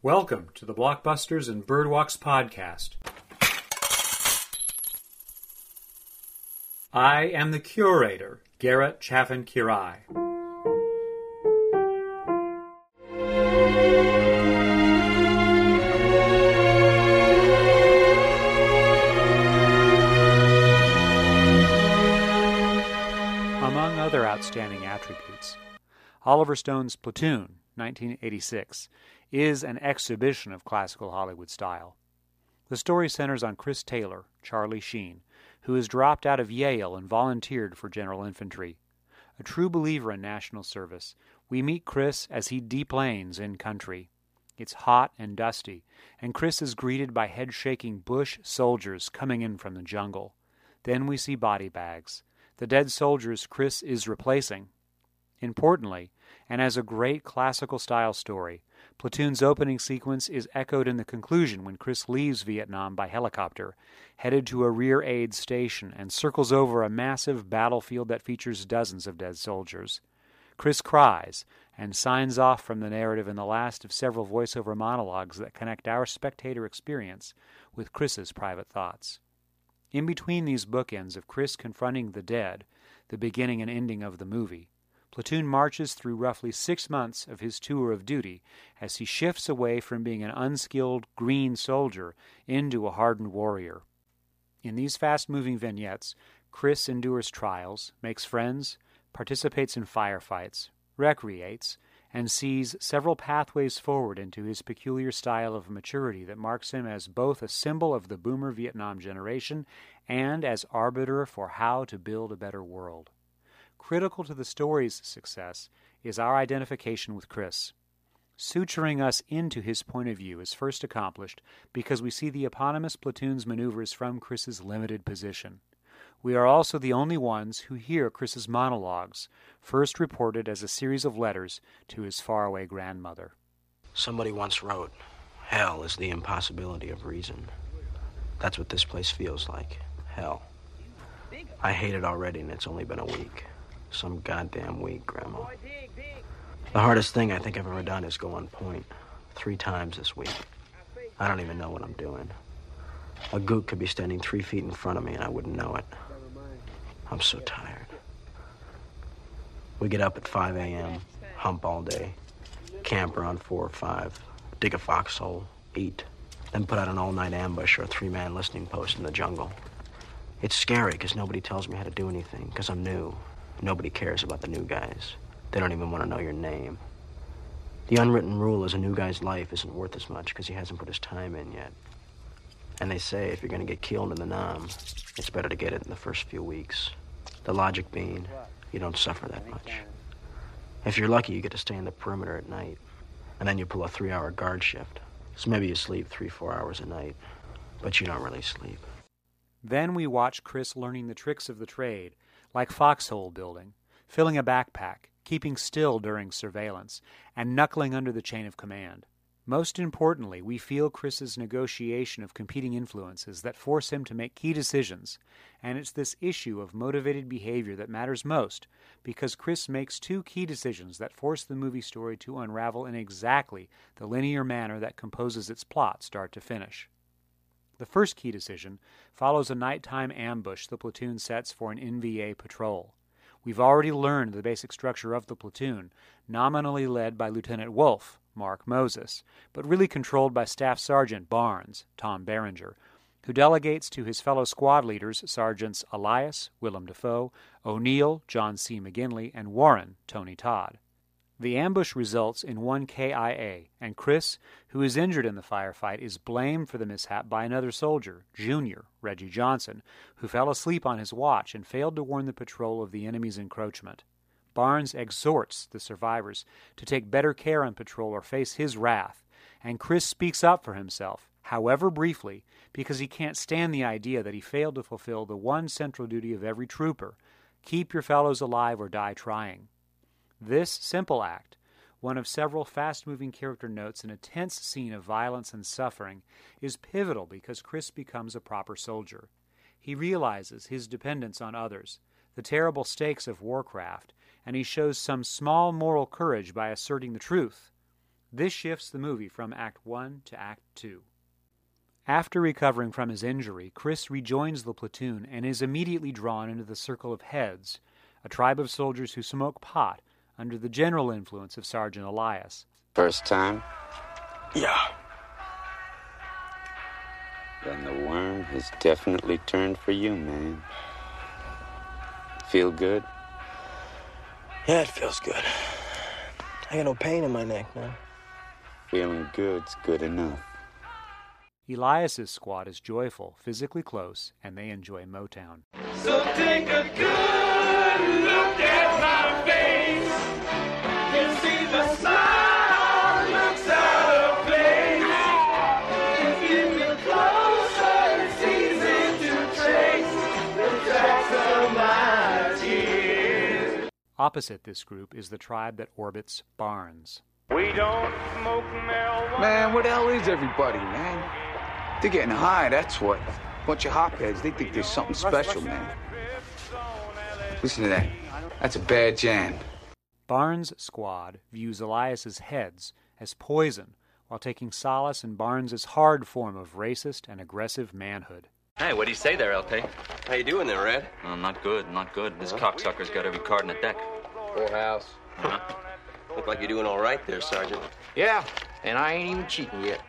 Welcome to the Blockbusters and Birdwalks podcast. I am the curator, Garrett Chaffin Quiray. Among other outstanding attributes, Oliver Stone's Platoon, 1986, is an exhibition of classical Hollywood style. The story centers on Chris Taylor, Charlie Sheen, who has dropped out of Yale and volunteered for General Infantry. A true believer in national service, we meet Chris as he deplanes in country. It's hot and dusty, and Chris is greeted by head shaking bush soldiers coming in from the jungle. Then we see body bags, the dead soldiers Chris is replacing. Importantly, and as a great classical style story, Platoon's opening sequence is echoed in the conclusion when Chris leaves Vietnam by helicopter, headed to a rear aid station, and circles over a massive battlefield that features dozens of dead soldiers. Chris cries and signs off from the narrative in the last of several voiceover monologues that connect our spectator experience with Chris's private thoughts. In between these bookends of Chris confronting the dead, the beginning and ending of the movie, Platoon marches through roughly six months of his tour of duty as he shifts away from being an unskilled green soldier into a hardened warrior. In these fast moving vignettes, Chris endures trials, makes friends, participates in firefights, recreates, and sees several pathways forward into his peculiar style of maturity that marks him as both a symbol of the boomer Vietnam generation and as arbiter for how to build a better world. Critical to the story's success is our identification with Chris. Suturing us into his point of view is first accomplished because we see the eponymous platoon's maneuvers from Chris's limited position. We are also the only ones who hear Chris's monologues, first reported as a series of letters to his faraway grandmother. Somebody once wrote, Hell is the impossibility of reason. That's what this place feels like. Hell. I hate it already, and it's only been a week. Some goddamn week, Grandma. The hardest thing I think I've ever done is go on. Three times this week. I don't even know what I'm doing. A gook could be standing three feet in front of me and I wouldn't know it. I'm so tired. We get up at 5 a.m., hump all day, camp around 4 or 5, dig a foxhole, eat, then put out an all night ambush or a three man listening post in the jungle. It's scary because nobody tells me how to do anything because I'm new. Nobody cares about the new guys. They don't even want to know your name. The unwritten rule is a new guy's life isn't worth as much because he hasn't put his time in yet. And they say if you're going to get killed in the Nam, it's better to get it in the first few weeks. The logic being, you don't suffer that much. If you're lucky, you get to stay in the perimeter at night. And then you pull a three hour guard shift. So maybe you sleep three, four hours a night, but you don't really sleep. Then we watch Chris learning the tricks of the trade, like foxhole building, filling a backpack, keeping still during surveillance, and knuckling under the chain of command. Most importantly, we feel Chris's negotiation of competing influences that force him to make key decisions, and it's this issue of motivated behavior that matters most because Chris makes two key decisions that force the movie story to unravel in exactly the linear manner that composes its plot start to finish. The first key decision follows a nighttime ambush the platoon sets for an NVA patrol. We've already learned the basic structure of the platoon, nominally led by Lieutenant Wolf, Mark Moses, but really controlled by Staff Sergeant Barnes, Tom Berenger, who delegates to his fellow squad leaders, Sergeants Elias, Willem Dafoe, O'Neill, John C. McGinley, and Warren, Tony Todd. The ambush results in one KIA, and Chris, who is injured in the firefight, is blamed for the mishap by another soldier, Junior, Reggie Johnson, who fell asleep on his watch and failed to warn the patrol of the enemy's encroachment. Barnes exhorts the survivors to take better care on patrol or face his wrath, and Chris speaks up for himself, however briefly, because he can't stand the idea that he failed to fulfill the one central duty of every trooper keep your fellows alive or die trying. This simple act, one of several fast moving character notes in a tense scene of violence and suffering, is pivotal because Chris becomes a proper soldier. He realizes his dependence on others, the terrible stakes of warcraft, and he shows some small moral courage by asserting the truth. This shifts the movie from Act 1 to Act 2. After recovering from his injury, Chris rejoins the platoon and is immediately drawn into the Circle of Heads, a tribe of soldiers who smoke pot under the general influence of Sergeant Elias. First time? Yeah. Then the worm has definitely turned for you, man. Feel good? Yeah, it feels good. I got no pain in my neck now. Feeling good's good enough. Elias's squad is joyful, physically close, and they enjoy Motown. So take a good look at my face. Opposite this group is the tribe that orbits Barnes. We don't smoke marijuana. Man, where the hell is everybody, man? They're getting high, that's what. Bunch of hopheads. They think there's something special, man. Listen to that. That's a bad jam. Barnes' squad views Elias's heads as poison while taking solace in Barnes's hard form of racist and aggressive manhood. Hey, what do you say there, LP? How you doing there, Red? Oh, not good, not good. This cocksucker's got every card in the deck. Full house. huh Look like you're doing all right there, Sergeant. Yeah, and I ain't even cheating yet.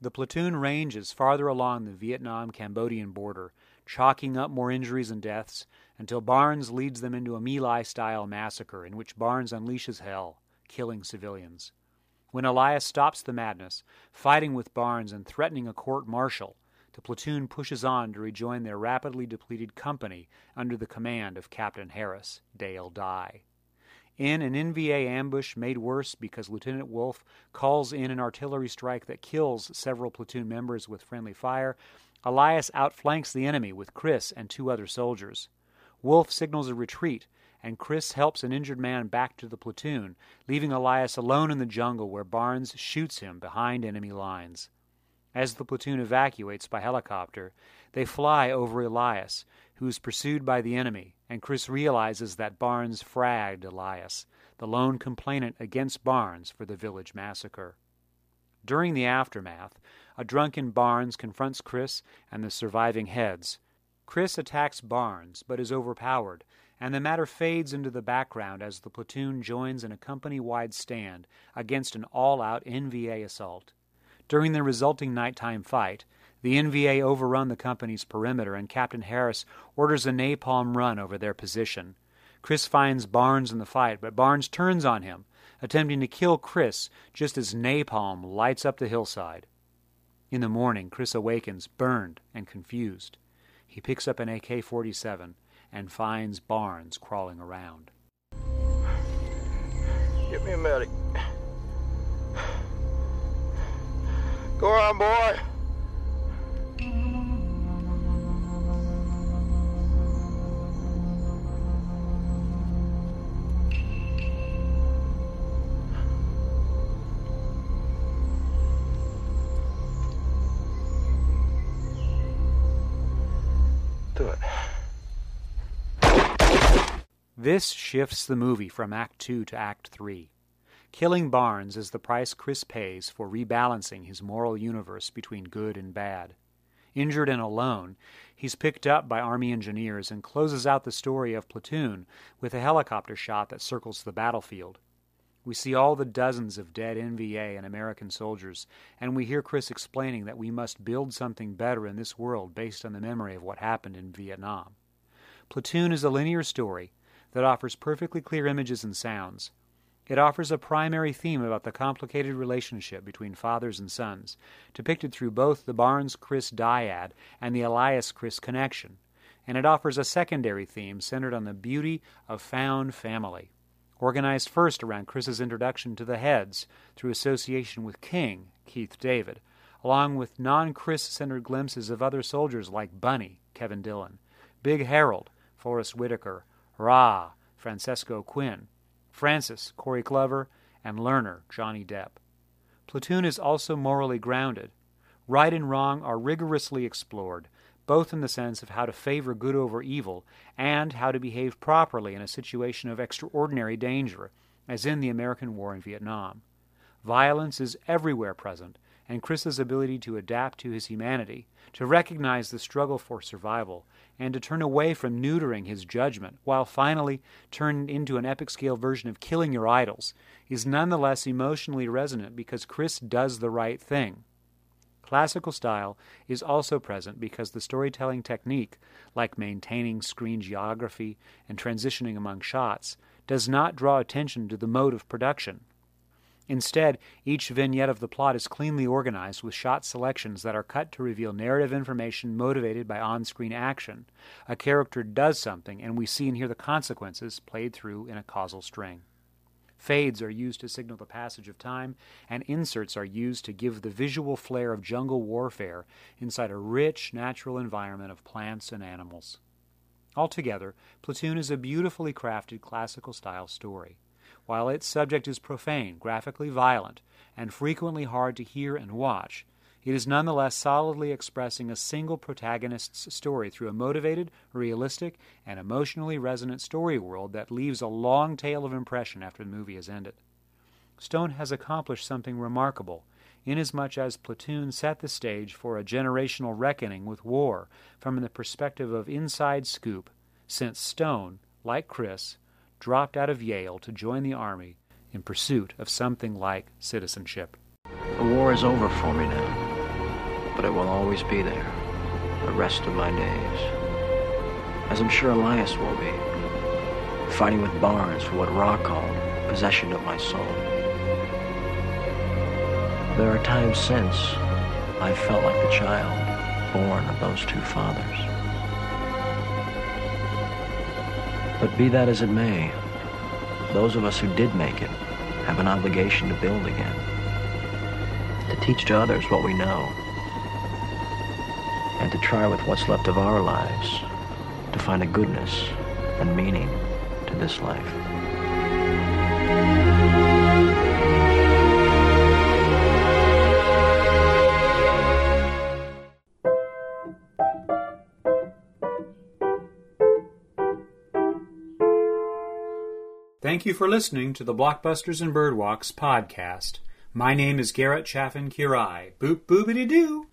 The platoon ranges farther along the Vietnam Cambodian border, chalking up more injuries and deaths until Barnes leads them into a My Lai style massacre in which Barnes unleashes hell, killing civilians. When Elias stops the madness, fighting with Barnes and threatening a court martial, the platoon pushes on to rejoin their rapidly depleted company under the command of Captain Harris, Dale Dye. In an NVA ambush made worse because Lieutenant Wolf calls in an artillery strike that kills several platoon members with friendly fire, Elias outflanks the enemy with Chris and two other soldiers. Wolf signals a retreat, and Chris helps an injured man back to the platoon, leaving Elias alone in the jungle where Barnes shoots him behind enemy lines. As the platoon evacuates by helicopter, they fly over Elias, who is pursued by the enemy, and Chris realizes that Barnes fragged Elias, the lone complainant against Barnes for the village massacre. During the aftermath, a drunken Barnes confronts Chris and the surviving heads. Chris attacks Barnes, but is overpowered, and the matter fades into the background as the platoon joins in a company wide stand against an all out NVA assault. During the resulting nighttime fight, the NVA overrun the company's perimeter, and Captain Harris orders a napalm run over their position. Chris finds Barnes in the fight, but Barnes turns on him, attempting to kill Chris just as napalm lights up the hillside. In the morning, Chris awakens, burned and confused. He picks up an AK 47 and finds Barnes crawling around. Get me a medic. On, boy. Do it. This shifts the movie from Act 2 to Act 3. Killing Barnes is the price Chris pays for rebalancing his moral universe between good and bad. Injured and alone, he's picked up by Army engineers and closes out the story of Platoon with a helicopter shot that circles the battlefield. We see all the dozens of dead NVA and American soldiers, and we hear Chris explaining that we must build something better in this world based on the memory of what happened in Vietnam. Platoon is a linear story that offers perfectly clear images and sounds. It offers a primary theme about the complicated relationship between fathers and sons, depicted through both the Barnes Chris dyad and the Elias Chris connection, and it offers a secondary theme centered on the beauty of found family, organized first around Chris's introduction to the heads through association with King, Keith David, along with non Chris centered glimpses of other soldiers like Bunny, Kevin Dillon, Big Harold, Forest Whitaker, Rhah, Francesco Quinn, Francis, Corey Glover, and Lerner, Johnny Depp. Platoon is also morally grounded. Right and wrong are rigorously explored, both in the sense of how to favor good over evil and how to behave properly in a situation of extraordinary danger, as in the American War in Vietnam. Violence is everywhere present, and Chris's ability to adapt to his humanity, to recognize the struggle for survival, and to turn away from neutering his judgment, while finally turned into an epic scale version of killing your idols, is nonetheless emotionally resonant because Chris does the right thing. Classical style is also present because the storytelling technique, like maintaining screen geography and transitioning among shots, does not draw attention to the mode of production. Instead, each vignette of the plot is cleanly organized with shot selections that are cut to reveal narrative information motivated by on screen action. A character does something, and we see and hear the consequences played through in a causal string. Fades are used to signal the passage of time, and inserts are used to give the visual flair of jungle warfare inside a rich, natural environment of plants and animals. Altogether, Platoon is a beautifully crafted classical style story. While its subject is profane, graphically violent, and frequently hard to hear and watch, it is nonetheless solidly expressing a single protagonist's story through a motivated, realistic, and emotionally resonant story world that leaves a long tail of impression after the movie has ended. Stone has accomplished something remarkable, inasmuch as Platoon set the stage for a generational reckoning with war from the perspective of inside scoop, since Stone, like Chris, dropped out of Yale to join the Army in pursuit of something like citizenship. The war is over for me now, but it will always be there, the rest of my days. As I'm sure Elias will be, fighting with Barnes for what Rhah called possession of my soul. There are times since I've felt like the child born of those two fathers. But be that as it may, those of us who did make it have an obligation to build again, to teach to others what we know, and to try with what's left of our lives to find a goodness and meaning to this life. Thank you for listening to the Blockbusters and Birdwalks podcast. My name is Garrett Chaffin Quiray. Boop boopity doo.